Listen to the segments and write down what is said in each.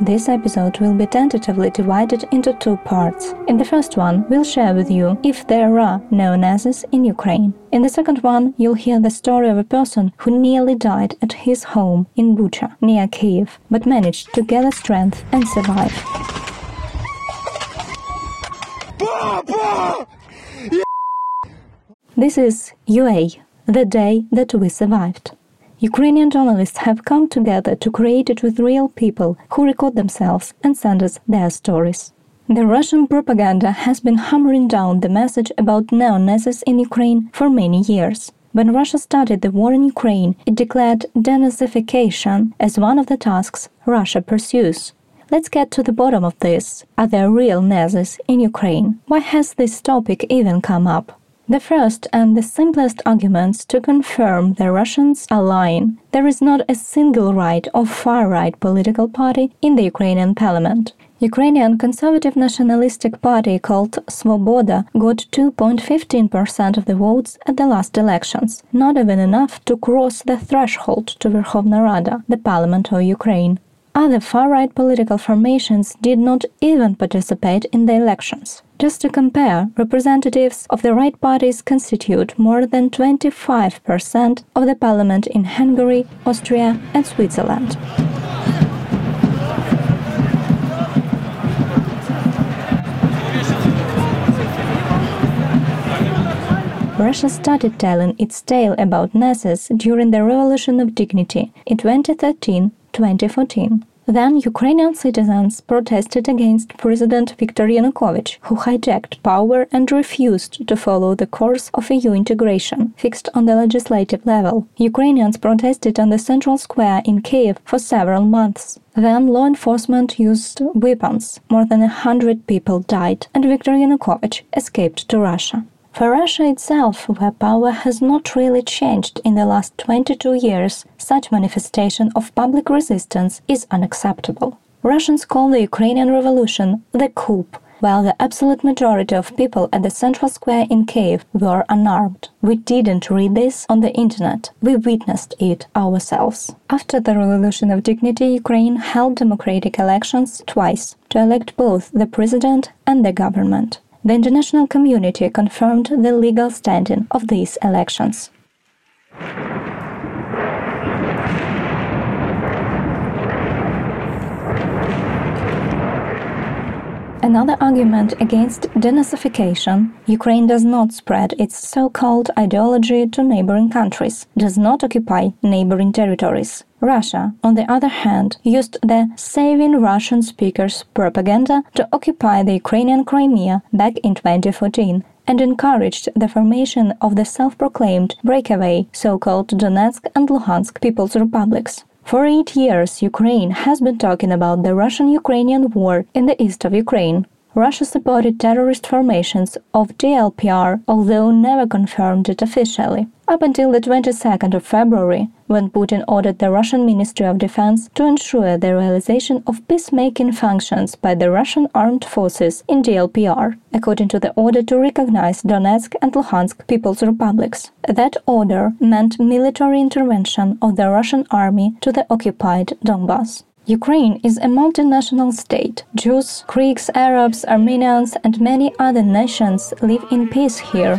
This episode will be tentatively divided into two parts. In the first one, we'll share with you if there are neo-Nazis in Ukraine. In the second one, you'll hear the story of a person who nearly died at his home in Bucha, near Kiev, but managed to gather strength and survive. This is UA, the day that we survived. Ukrainian journalists have come together to create it with real people who record themselves and send us their stories. The Russian propaganda has been hammering down the message about neo-Nazis in Ukraine for many years. When Russia started the war in Ukraine, it declared denazification as one of the tasks Russia pursues. Let's get to the bottom of this. Are there real Nazis in Ukraine? Why has this topic even come up? The first and the simplest arguments to confirm the Russians are lying. There is not a single right or far right political party in the Ukrainian parliament. Ukrainian conservative nationalistic party called Svoboda got 2.15% of the votes at the last elections, not even enough to cross the threshold to Verkhovna Rada, the parliament of Ukraine. Other far-right political formations did not even participate in the elections. Just to compare, representatives of the right parties constitute more than 25% of the parliament in Hungary, Austria, and Switzerland. Russia started telling its tale about Nazis during the Revolution of Dignity in 2013 2014. Then Ukrainian citizens protested against President Viktor Yanukovych, who hijacked power and refused to follow the course of EU integration fixed on the legislative level. Ukrainians protested on the central square in Kiev for several months. Then law enforcement used weapons. More than a hundred people died, and Viktor Yanukovych escaped to Russia. For Russia itself, where power has not really changed in the last 22 years, such manifestation of public resistance is unacceptable. Russians call the Ukrainian revolution the coup, while the absolute majority of people at the central square in Kiev were unarmed. We didn't read this on the internet, we witnessed it ourselves. After the Revolution of Dignity, Ukraine held democratic elections twice to elect both the president and the government the international community confirmed the legal standing of these elections. Another argument against denazification Ukraine does not spread its so called ideology to neighboring countries, does not occupy neighboring territories. Russia, on the other hand, used the Saving Russian Speakers propaganda to occupy the Ukrainian Crimea back in 2014 and encouraged the formation of the self proclaimed breakaway so called Donetsk and Luhansk People's Republics. For eight years, Ukraine has been talking about the Russian Ukrainian war in the east of Ukraine. Russia supported terrorist formations of DLPR, although never confirmed it officially, up until the 22nd of February, when Putin ordered the Russian Ministry of Defense to ensure the realization of peacemaking functions by the Russian armed forces in DLPR, according to the order to recognize Donetsk and Luhansk People's Republics. That order meant military intervention of the Russian army to the occupied Donbass. Ukraine is a multinational state. Jews, Greeks, Arabs, Armenians, and many other nations live in peace here.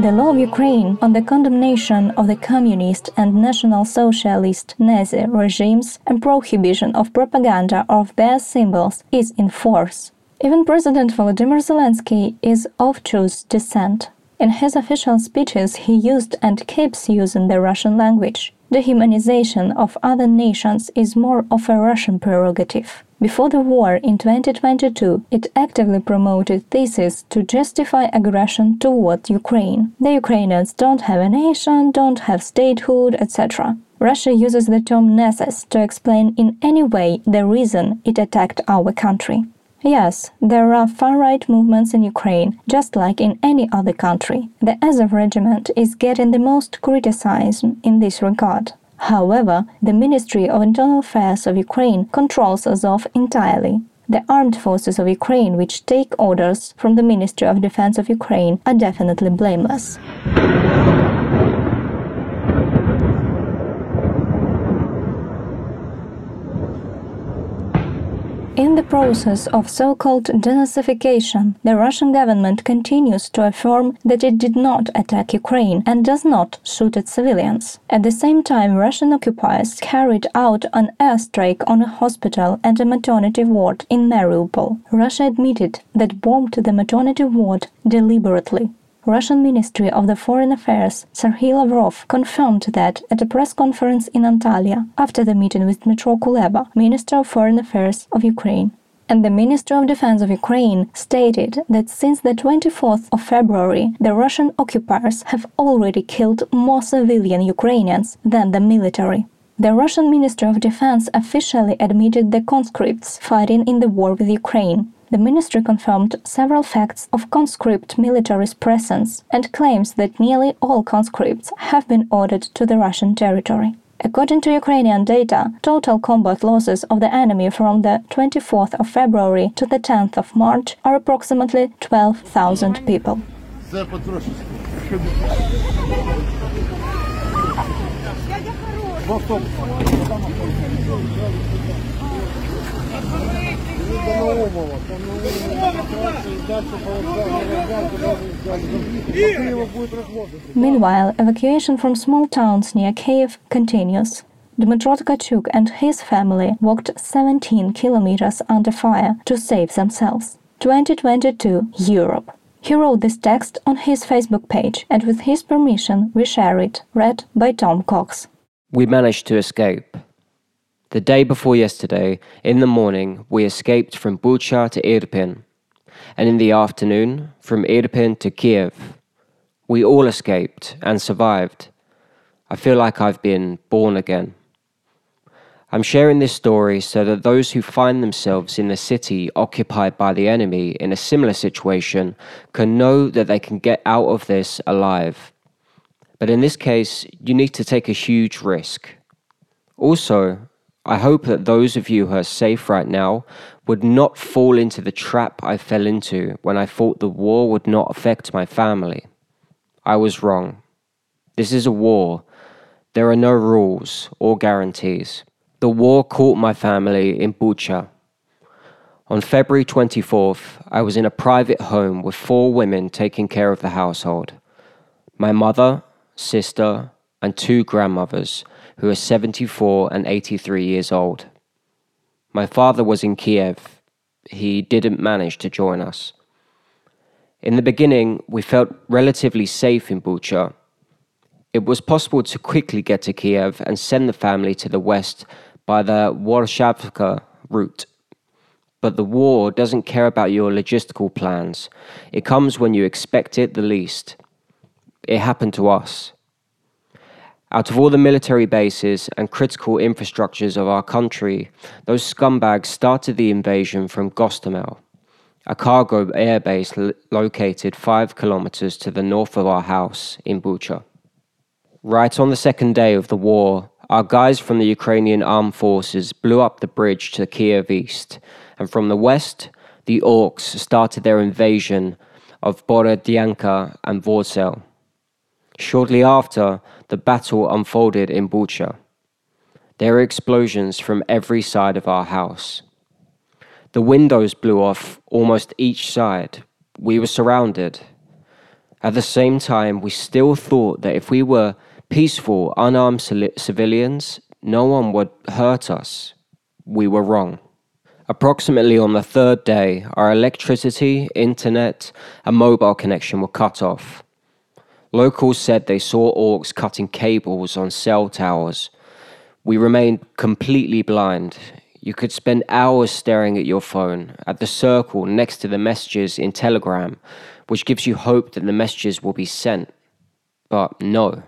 The law of Ukraine on the condemnation of the communist and national socialist Nazi regimes and prohibition of propaganda of their symbols is in force. Even President Volodymyr Zelensky is of Jewish descent. In his official speeches, he used and keeps using the Russian language. Dehumanization of other nations is more of a Russian prerogative. Before the war in 2022, it actively promoted theses to justify aggression toward Ukraine. The Ukrainians don't have a nation, don't have statehood, etc. Russia uses the term Nazis to explain in any way the reason it attacked our country. Yes, there are far-right movements in Ukraine, just like in any other country. The Azov regiment is getting the most criticism in this regard. However, the Ministry of Internal Affairs of Ukraine controls Azov entirely. The armed forces of Ukraine, which take orders from the Ministry of Defense of Ukraine, are definitely blameless. In the process of so-called denazification, the Russian government continues to affirm that it did not attack Ukraine and does not shoot at civilians. At the same time, Russian occupiers carried out an airstrike on a hospital and a maternity ward in Mariupol. Russia admitted that bombed the maternity ward deliberately. Russian Ministry of the Foreign Affairs Sergei Lavrov confirmed that at a press conference in Antalya after the meeting with Dmytro Kuleba, Minister of Foreign Affairs of Ukraine. And the Minister of Defense of Ukraine stated that since the 24th of February, the Russian occupiers have already killed more civilian Ukrainians than the military. The Russian Ministry of Defense officially admitted the conscripts fighting in the war with Ukraine the ministry confirmed several facts of conscript military's presence and claims that nearly all conscripts have been ordered to the Russian territory. According to Ukrainian data, total combat losses of the enemy from the 24th of February to the 10th of March are approximately 12,000 people. Meanwhile, evacuation from small towns near Kiev continues. Dmytro Tkachuk and his family walked 17 kilometers under fire to save themselves. 2022 Europe. He wrote this text on his Facebook page, and with his permission, we share it, read by Tom Cox. We managed to escape. The day before yesterday, in the morning, we escaped from Bucha to Irpin, and in the afternoon, from Irpin to Kiev. We all escaped and survived. I feel like I've been born again. I'm sharing this story so that those who find themselves in the city occupied by the enemy in a similar situation can know that they can get out of this alive. But in this case, you need to take a huge risk. Also, I hope that those of you who are safe right now would not fall into the trap I fell into when I thought the war would not affect my family. I was wrong. This is a war. There are no rules or guarantees. The war caught my family in Bucha. On February 24th, I was in a private home with four women taking care of the household my mother, sister, and two grandmothers who are 74 and 83 years old. My father was in Kiev. He didn't manage to join us. In the beginning, we felt relatively safe in Bucha. It was possible to quickly get to Kiev and send the family to the west by the Warshavka route. But the war doesn't care about your logistical plans. It comes when you expect it the least. It happened to us. Out of all the military bases and critical infrastructures of our country, those scumbags started the invasion from Gostomel, a cargo airbase located five kilometers to the north of our house in Bucha. Right on the second day of the war, our guys from the Ukrainian armed forces blew up the bridge to Kiev East, and from the west, the orcs started their invasion of Borodyanka and Vorzel. Shortly after, the battle unfolded in Bucha. There were explosions from every side of our house. The windows blew off almost each side. We were surrounded. At the same time, we still thought that if we were peaceful, unarmed civilians, no one would hurt us. We were wrong. Approximately on the third day, our electricity, internet, and mobile connection were cut off. Locals said they saw orcs cutting cables on cell towers. We remained completely blind. You could spend hours staring at your phone, at the circle next to the messages in Telegram, which gives you hope that the messages will be sent. But no,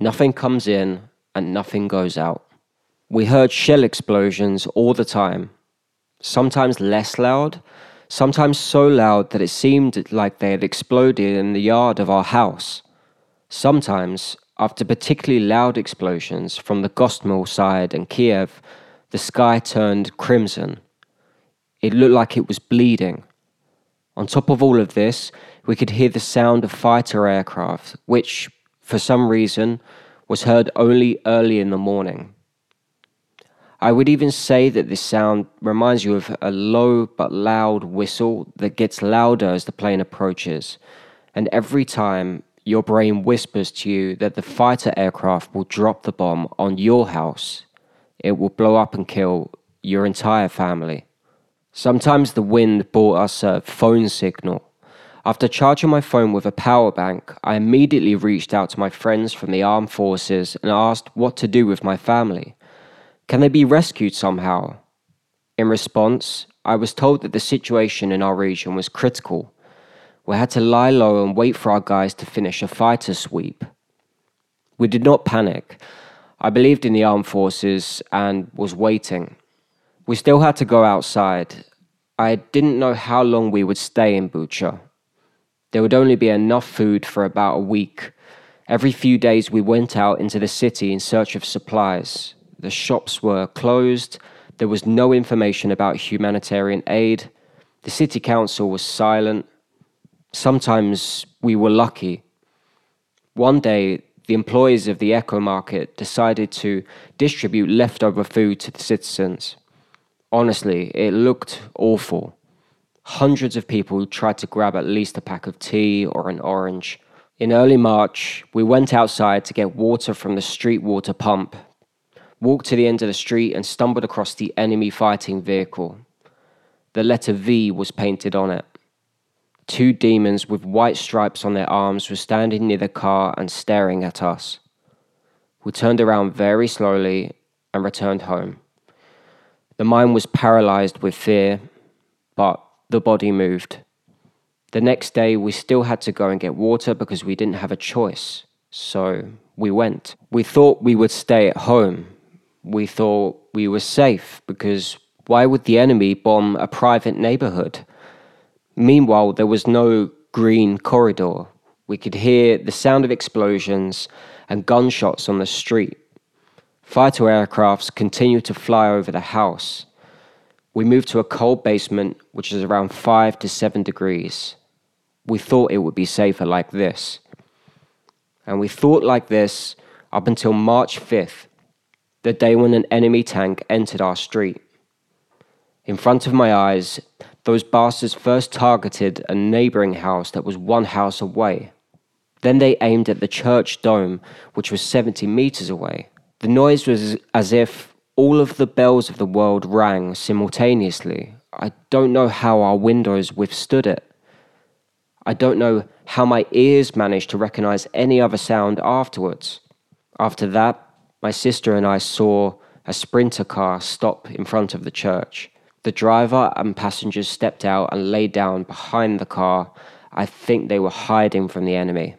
nothing comes in and nothing goes out. We heard shell explosions all the time, sometimes less loud, sometimes so loud that it seemed like they had exploded in the yard of our house. Sometimes, after particularly loud explosions from the Gostomel side and Kiev, the sky turned crimson. It looked like it was bleeding. On top of all of this, we could hear the sound of fighter aircraft, which, for some reason, was heard only early in the morning. I would even say that this sound reminds you of a low but loud whistle that gets louder as the plane approaches, and every time your brain whispers to you that the fighter aircraft will drop the bomb on your house, it will blow up and kill your entire family. Sometimes the wind brought us a phone signal. After charging my phone with a power bank, I immediately reached out to my friends from the armed forces and asked what to do with my family. Can they be rescued somehow? In response, I was told that the situation in our region was critical. We had to lie low and wait for our guys to finish a fighter sweep. We did not panic. I believed in the armed forces and was waiting. We still had to go outside. I didn't know how long we would stay in Bucha. There would only be enough food for about a week. Every few days, we went out into the city in search of supplies. The shops were closed. There was no information about humanitarian aid. The city council was silent. Sometimes we were lucky. One day, the employees of the EKO Market decided to distribute leftover food to the citizens. Honestly, it looked awful. Hundreds of people tried to grab at least a pack of tea or an orange. In early March, we went outside to get water from the street water pump walked to the end of the street and stumbled across the enemy fighting vehicle. The letter V was painted on it. Two demons with white stripes on their arms were standing near the car and staring at us. We turned around very slowly and returned home. The mind was paralyzed with fear, but the body moved. The next day, we still had to go and get water because we didn't have a choice. So we went. We thought we would stay at home, we thought we were safe because why would the enemy bomb a private neighborhood? Meanwhile, there was no green corridor. We could hear the sound of explosions and gunshots on the street. Fighter aircrafts continued to fly over the house. We moved to a cold basement, which is around 5 to 7 degrees. We thought it would be safer like this. And we thought like this up until March 5th, the day when an enemy tank entered our street. In front of my eyes, those bastards first targeted a neighboring house that was one house away. Then they aimed at the church dome, which was 70 meters away. The noise was as if all of the bells of the world rang simultaneously. I don't know how our windows withstood it. I don't know how my ears managed to recognize any other sound afterwards. After that, my sister and I saw a sprinter car stop in front of the church. The driver and passengers stepped out and lay down behind the car. I think they were hiding from the enemy.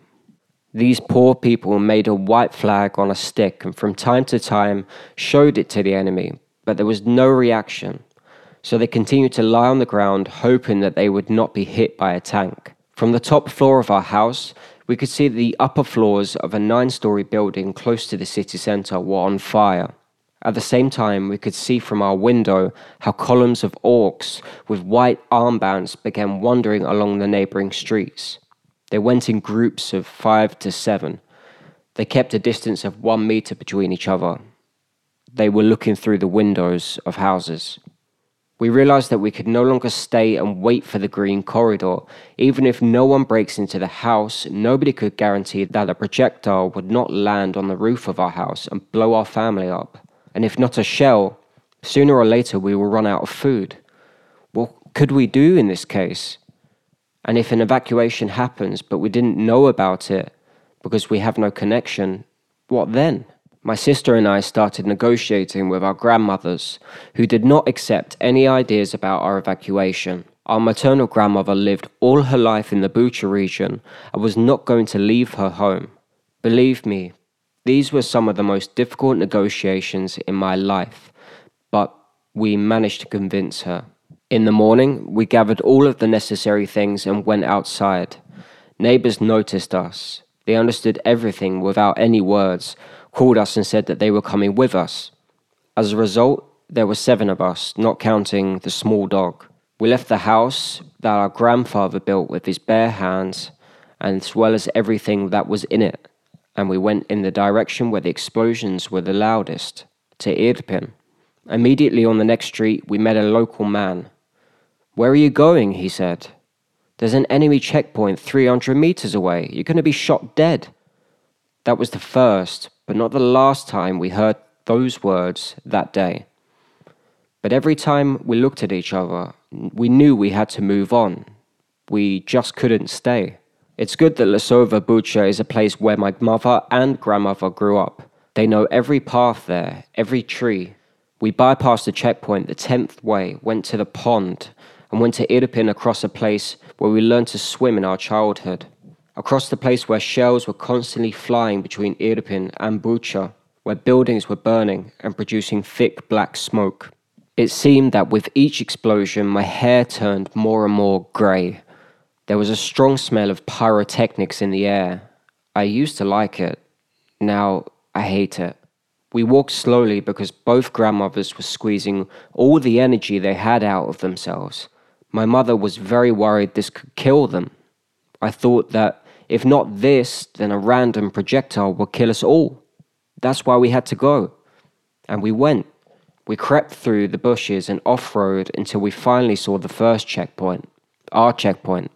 These poor people made a white flag on a stick and from time to time showed it to the enemy, but there was no reaction. So they continued to lie on the ground, hoping that they would not be hit by a tank. From the top floor of our house, we could see the upper floors of a nine story building close to the city centre were on fire. At the same time, we could see from our window how columns of orcs with white armbands began wandering along the neighbouring streets. They went in groups of five to seven. They kept a distance of one metre between each other. They were looking through the windows of houses. We realized that we could no longer stay and wait for the green corridor. Even if no one breaks into the house, nobody could guarantee that a projectile would not land on the roof of our house and blow our family up. And if not a shell, sooner or later we will run out of food. What could we do in this case? And if an evacuation happens but we didn't know about it because we have no connection, what then? My sister and I started negotiating with our grandmothers, who did not accept any ideas about our evacuation. Our maternal grandmother lived all her life in the Bucha region and was not going to leave her home. Believe me, these were some of the most difficult negotiations in my life, but we managed to convince her. In the morning, we gathered all of the necessary things and went outside. Neighbors noticed us. They understood everything without any words called us and said that they were coming with us. As a result, there were seven of us, not counting the small dog. We left the house that our grandfather built with his bare hands, as well as everything that was in it, and we went in the direction where the explosions were the loudest, to Irpin. Immediately on the next street, we met a local man. Where are you going? he said. There's an enemy checkpoint 300 meters away. You're going to be shot dead. That was the first, but not the last time we heard those words that day. But every time we looked at each other, we knew we had to move on. We just couldn't stay. It's good that Lesova Bucha is a place where my mother and grandmother grew up. They know every path there, every tree. We bypassed the checkpoint the 10th way, went to the pond, and went to Irpin across a place where we learned to swim in our childhood. Across the place where shells were constantly flying between Irpin and Bucha, where buildings were burning and producing thick black smoke. It seemed that with each explosion, my hair turned more and more grey. There was a strong smell of pyrotechnics in the air. I used to like it. Now I hate it. We walked slowly because both grandmothers were squeezing all the energy they had out of themselves. My mother was very worried this could kill them. I thought that if not this, then a random projectile would kill us all. That's why we had to go. And we went. We crept through the bushes and off road until we finally saw the first checkpoint, our checkpoint.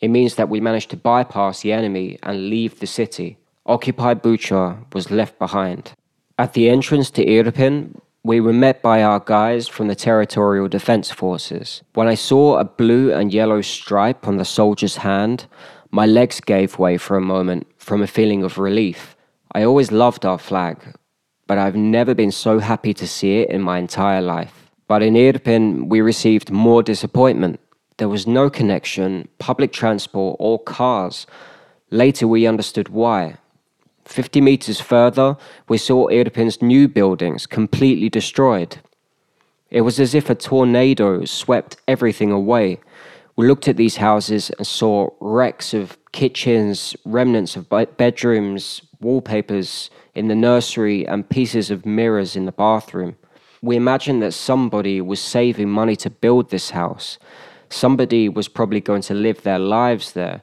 It means that we managed to bypass the enemy and leave the city. Occupied Bucha was left behind. At the entrance to Irpin, we were met by our guys from the Territorial Defense Forces. When I saw a blue and yellow stripe on the soldier's hand, my legs gave way for a moment from a feeling of relief. I always loved our flag, but I've never been so happy to see it in my entire life. But in Irpin, we received more disappointment. There was no connection, public transport, or cars. Later, we understood why. 50 meters further, we saw Irpin's new buildings completely destroyed. It was as if a tornado swept everything away. We looked at these houses and saw wrecks of kitchens, remnants of bedrooms, wallpapers, in the nursery, and pieces of mirrors in the bathroom. We imagined that somebody was saving money to build this house. Somebody was probably going to live their lives there.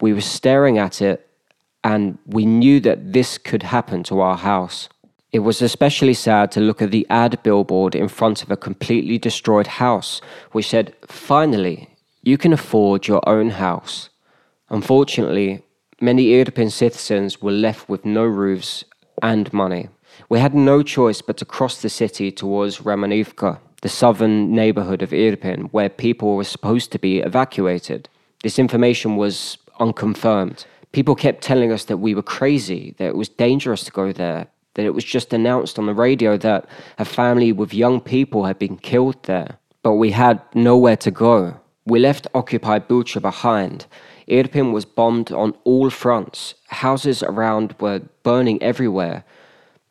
We were staring at it, and we knew that this could happen to our house. It was especially sad to look at the ad billboard in front of a completely destroyed house, which said, Finally, you can afford your own house. Unfortunately, many Irpin citizens were left with no roofs and money. We had no choice but to cross the city towards Romanivka, the southern neighborhood of Irpin, where people were supposed to be evacuated. This information was unconfirmed. People kept telling us that we were crazy, that it was dangerous to go there, that it was just announced on the radio that a family with young people had been killed there. But we had nowhere to go. We left occupied Bucha behind Irpin was bombed on all fronts. Houses around were burning everywhere.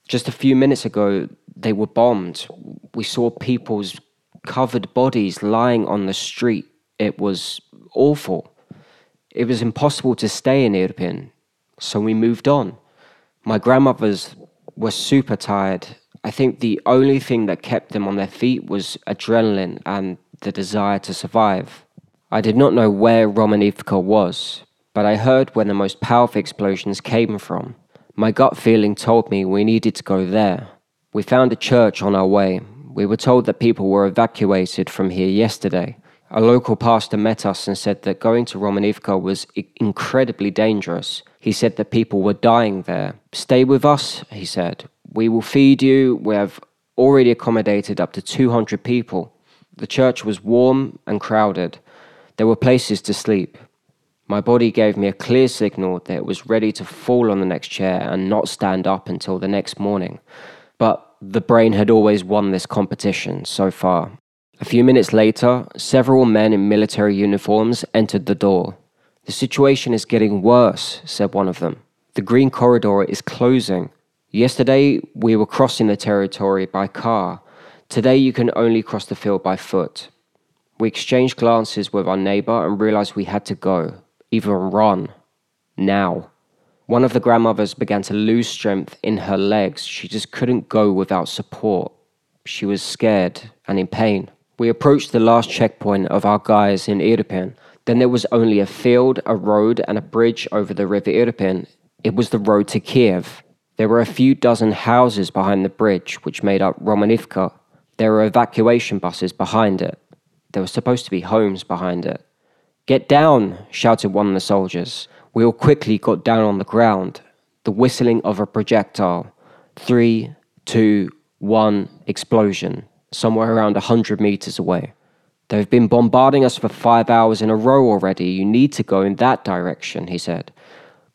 Just a few minutes ago, they were bombed. We saw people's covered bodies lying on the street. It was awful. It was impossible to stay in Irpin, so we moved on. My grandmothers were super tired. I think the only thing that kept them on their feet was adrenaline and the desire to survive. I did not know where Romanivka was, but I heard where the most powerful explosions came from. My gut feeling told me we needed to go there. We found a church on our way. We were told that people were evacuated from here yesterday. A local pastor met us and said that going to Romanivka was incredibly dangerous. He said that people were dying there. Stay with us, he said. We will feed you. We have already accommodated up to 200 people. The church was warm and crowded. There were places to sleep. My body gave me a clear signal that it was ready to fall on the next chair and not stand up until the next morning. But the brain had always won this competition so far. A few minutes later, several men in military uniforms entered the door. The situation is getting worse, said one of them. The green corridor is closing. Yesterday, we were crossing the territory by car. Today, you can only cross the field by foot. We exchanged glances with our neighbor and realized we had to go, even run, now. One of the grandmothers began to lose strength in her legs. She just couldn't go without support. She was scared and in pain. We approached the last checkpoint of our guys in Irpin. Then there was only a field, a road, and a bridge over the river Irpin. It was the road to Kiev. There were a few dozen houses behind the bridge, which made up Romanivka. There were evacuation buses behind it. There were supposed to be homes behind it. Get down, shouted one of the soldiers. We all quickly got down on the ground. The whistling of a projectile. Three, two, one, explosion, somewhere around a hundred meters away. They've been bombarding us for five hours in a row already. You need to go in that direction, he said.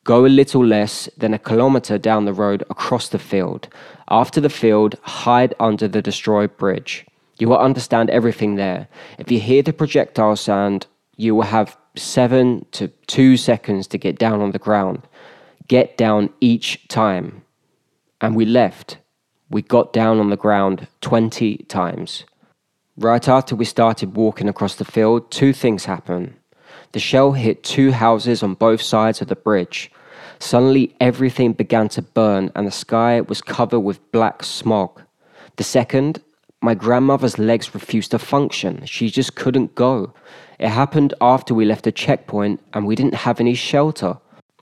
Go a little less than a kilometer down the road across the field. After the field, hide under the destroyed bridge. You will understand everything there. If you hear the projectile sound, you will have seven to two seconds to get down on the ground. Get down each time. And we left. We got down on the ground 20 times. Right after we started walking across the field, two things happened. The shell hit two houses on both sides of the bridge. Suddenly, everything began to burn and the sky was covered with black smog. The second, my grandmother's legs refused to function. She just couldn't go. It happened after we left a checkpoint and we didn't have any shelter.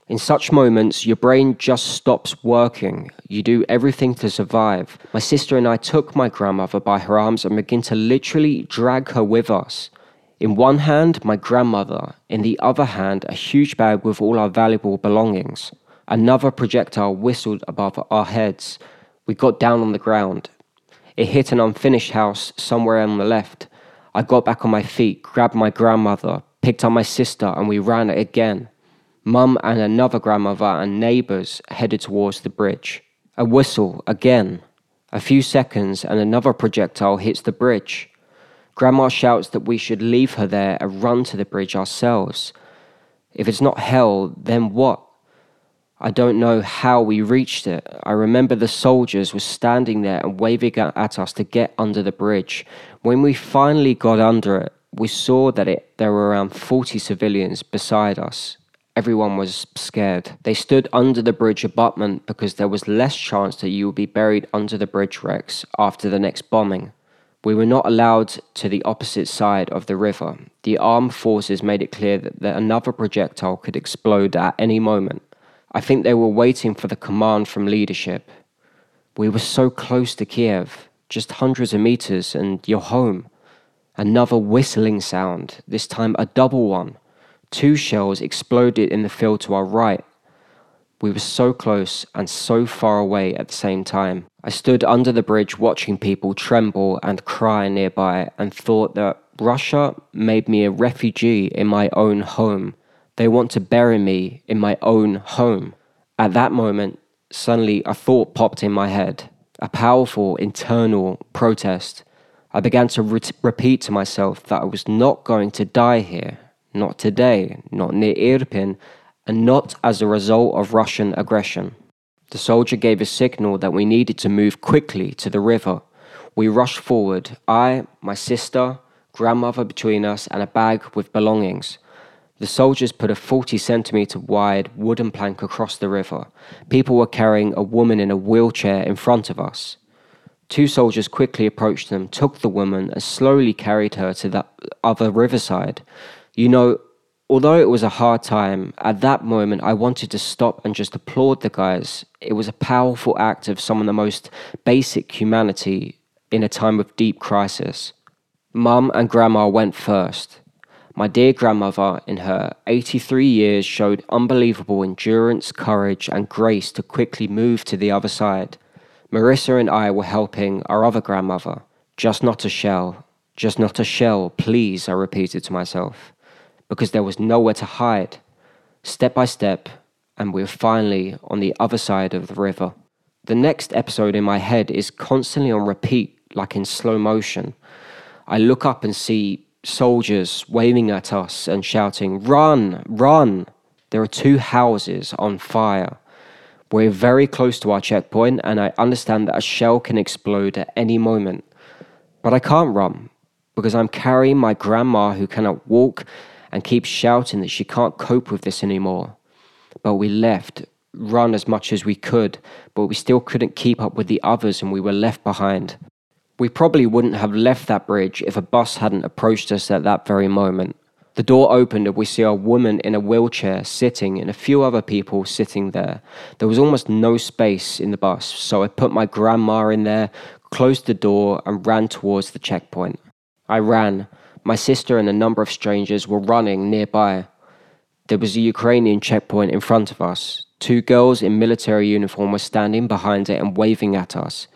In such moments, your brain just stops working. You do everything to survive. My sister and I took my grandmother by her arms and began to literally drag her with us. In one hand, my grandmother, in the other hand, a huge bag with all our valuable belongings. Another projectile whistled above our heads. We got down on the ground. It hit an unfinished house somewhere on the left. I got back on my feet, grabbed my grandmother, picked up my sister, and we ran it again. Mum and another grandmother and neighbours headed towards the bridge. A whistle again. A few seconds, and another projectile hits the bridge. Grandma shouts that we should leave her there and run to the bridge ourselves. If it's not hell, then what? I don't know how we reached it. I remember the soldiers were standing there and waving at us to get under the bridge. When we finally got under it, we saw that it, there were around 40 civilians beside us. Everyone was scared. They stood under the bridge abutment because there was less chance that you would be buried under the bridge wrecks after the next bombing. We were not allowed to the opposite side of the river. The armed forces made it clear that, that another projectile could explode at any moment. I think they were waiting for the command from leadership. We were so close to Kiev, just hundreds of meters, and you're home. Another whistling sound, this time a double one. Two shells exploded in the field to our right. We were so close and so far away at the same time. I stood under the bridge watching people tremble and cry nearby and thought that Russia made me a refugee in my own home. They want to bury me in my own home. At that moment, suddenly a thought popped in my head, a powerful internal protest. I began to re- repeat to myself that I was not going to die here, not today, not near Irpin, and not as a result of Russian aggression. The soldier gave a signal that we needed to move quickly to the river. We rushed forward, I, my sister, grandmother between us, and a bag with belongings. The soldiers put a 40 centimeter wide wooden plank across the river. People were carrying a woman in a wheelchair in front of us. Two soldiers quickly approached them, took the woman, and slowly carried her to the other riverside. You know, although it was a hard time, at that moment I wanted to stop and just applaud the guys. It was a powerful act of some of the most basic humanity in a time of deep crisis. Mum and Grandma went first. My dear grandmother, in her 83 years, showed unbelievable endurance, courage, and grace to quickly move to the other side. Marissa and I were helping our other grandmother. Just not a shell. Just not a shell, please, I repeated to myself because there was nowhere to hide. Step by step, and we were finally on the other side of the river. The next episode in my head is constantly on repeat, like in slow motion. I look up and see soldiers waving at us and shouting, Run, run! There are two houses on fire. We're very close to our checkpoint, and I understand that a shell can explode at any moment. But I can't run because I'm carrying my grandma who cannot walk and keeps shouting that she can't cope with this anymore. But we left, run as much as we could, but we still couldn't keep up with the others and we were left behind. We probably wouldn't have left that bridge if a bus hadn't approached us at that very moment. The door opened and we see a woman in a wheelchair sitting and a few other people sitting there. There was almost no space in the bus, so I put my grandma in there, closed the door, and ran towards the checkpoint. I ran. My sister and a number of strangers were running nearby. There was a Ukrainian checkpoint in front of us. Two girls in military uniform were standing behind it and waving at us.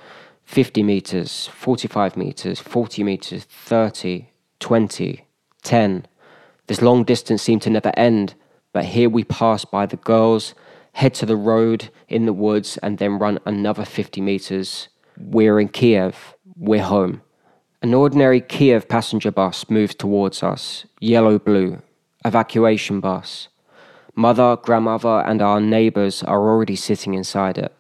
50 meters, 45 meters, 40 meters, 30, 20, 10. This long distance seemed to never end, but here we pass by the girls, head to the road in the woods, and then run another 50 meters. We're in Kiev. We're home. An ordinary Kiev passenger bus moves towards us, yellow blue, evacuation bus. Mother, grandmother, and our neighbors are already sitting inside it.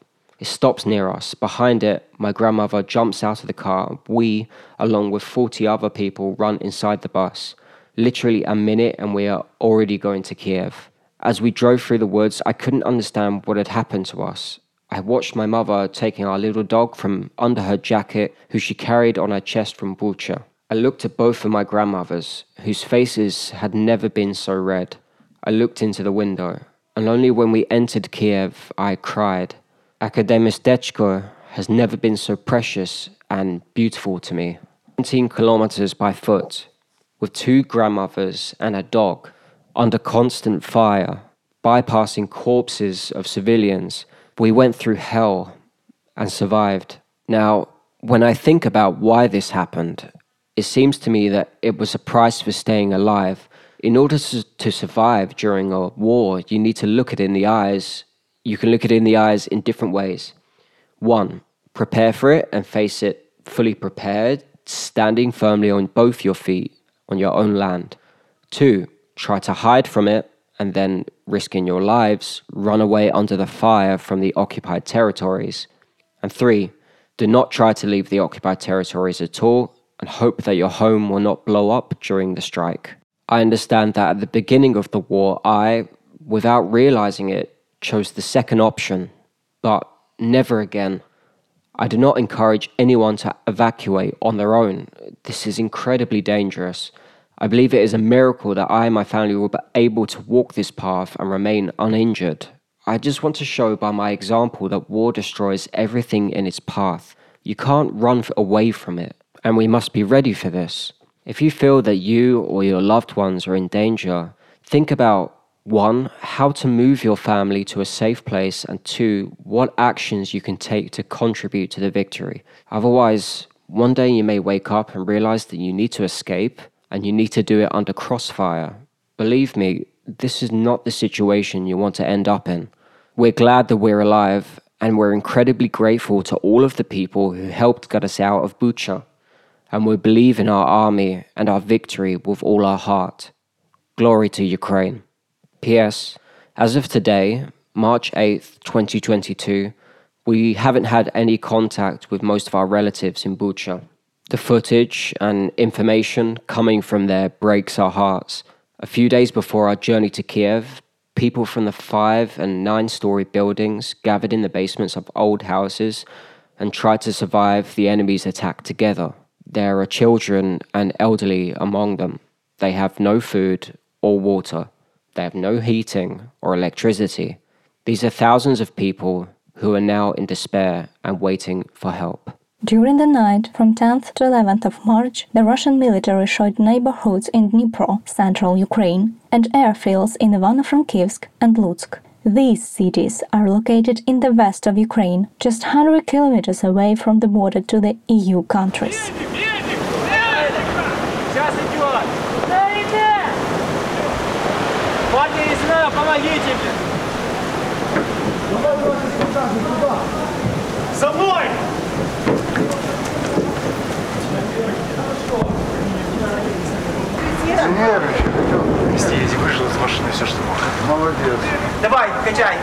It stops near us. Behind it, my grandmother jumps out of the car. We, along with 40 other people, run inside the bus. Literally a minute, and we are already going to Kiev. As we drove through the woods, I couldn't understand what had happened to us. I watched my mother taking our little dog from under her jacket, who she carried on her chest from Bucha. I looked at both of my grandmothers, whose faces had never been so red. I looked into the window, and only when we entered Kiev I cried. Akademmistechko has never been so precious and beautiful to me. 17 kilometers by foot, with two grandmothers and a dog, under constant fire, bypassing corpses of civilians. We went through hell and survived. Now, when I think about why this happened, it seems to me that it was a price for staying alive. In order to survive during a war, you need to look it in the eyes. You can look it in the eyes in different ways. One, prepare for it and face it fully prepared, standing firmly on both your feet on your own land. Two, try to hide from it and then, risking your lives, run away under the fire from the occupied territories. And three, do not try to leave the occupied territories at all and hope that your home will not blow up during the strike. I understand that at the beginning of the war, I, without realizing it, chose the second option, but never again. I do not encourage anyone to evacuate on their own. This is incredibly dangerous. I believe it is a miracle that I and my family were able to walk this path and remain uninjured. I just want to show by my example that war destroys everything in its path. You can't run away from it, and we must be ready for this. If you feel that you or your loved ones are in danger, think about one, how to move your family to a safe place, and two, what actions you can take to contribute to the victory. Otherwise, one day you may wake up and realize that you need to escape and you need to do it under crossfire. Believe me, this is not the situation you want to end up in. We're glad that we're alive, and we're incredibly grateful to all of the people who helped get us out of Bucha. And we believe in our army and our victory with all our heart. Glory to Ukraine. P.S. As of today, March 8th, 2022, we haven't had any contact with most of our relatives in Bucha. The footage and information coming from there breaks our hearts. A few days before our journey to Kiev, people from the five and nine story buildings gathered in the basements of old houses and tried to survive the enemy's attack together. There are children and elderly among them. They have no food or water. They have no heating or electricity. These are thousands of people who are now in despair and waiting for help. During the night from 10th to 11th of March, the Russian military shot neighborhoods in Dnipro, central Ukraine, and airfields in Ivano-Frankivsk and Lutsk. These cities are located in the west of Ukraine, just 100 kilometers away from the border to the EU countries. Помогите мне! За мной! Нервничай, идем. Стези вышел из машины все, что мог. Молодец. Давай, качай!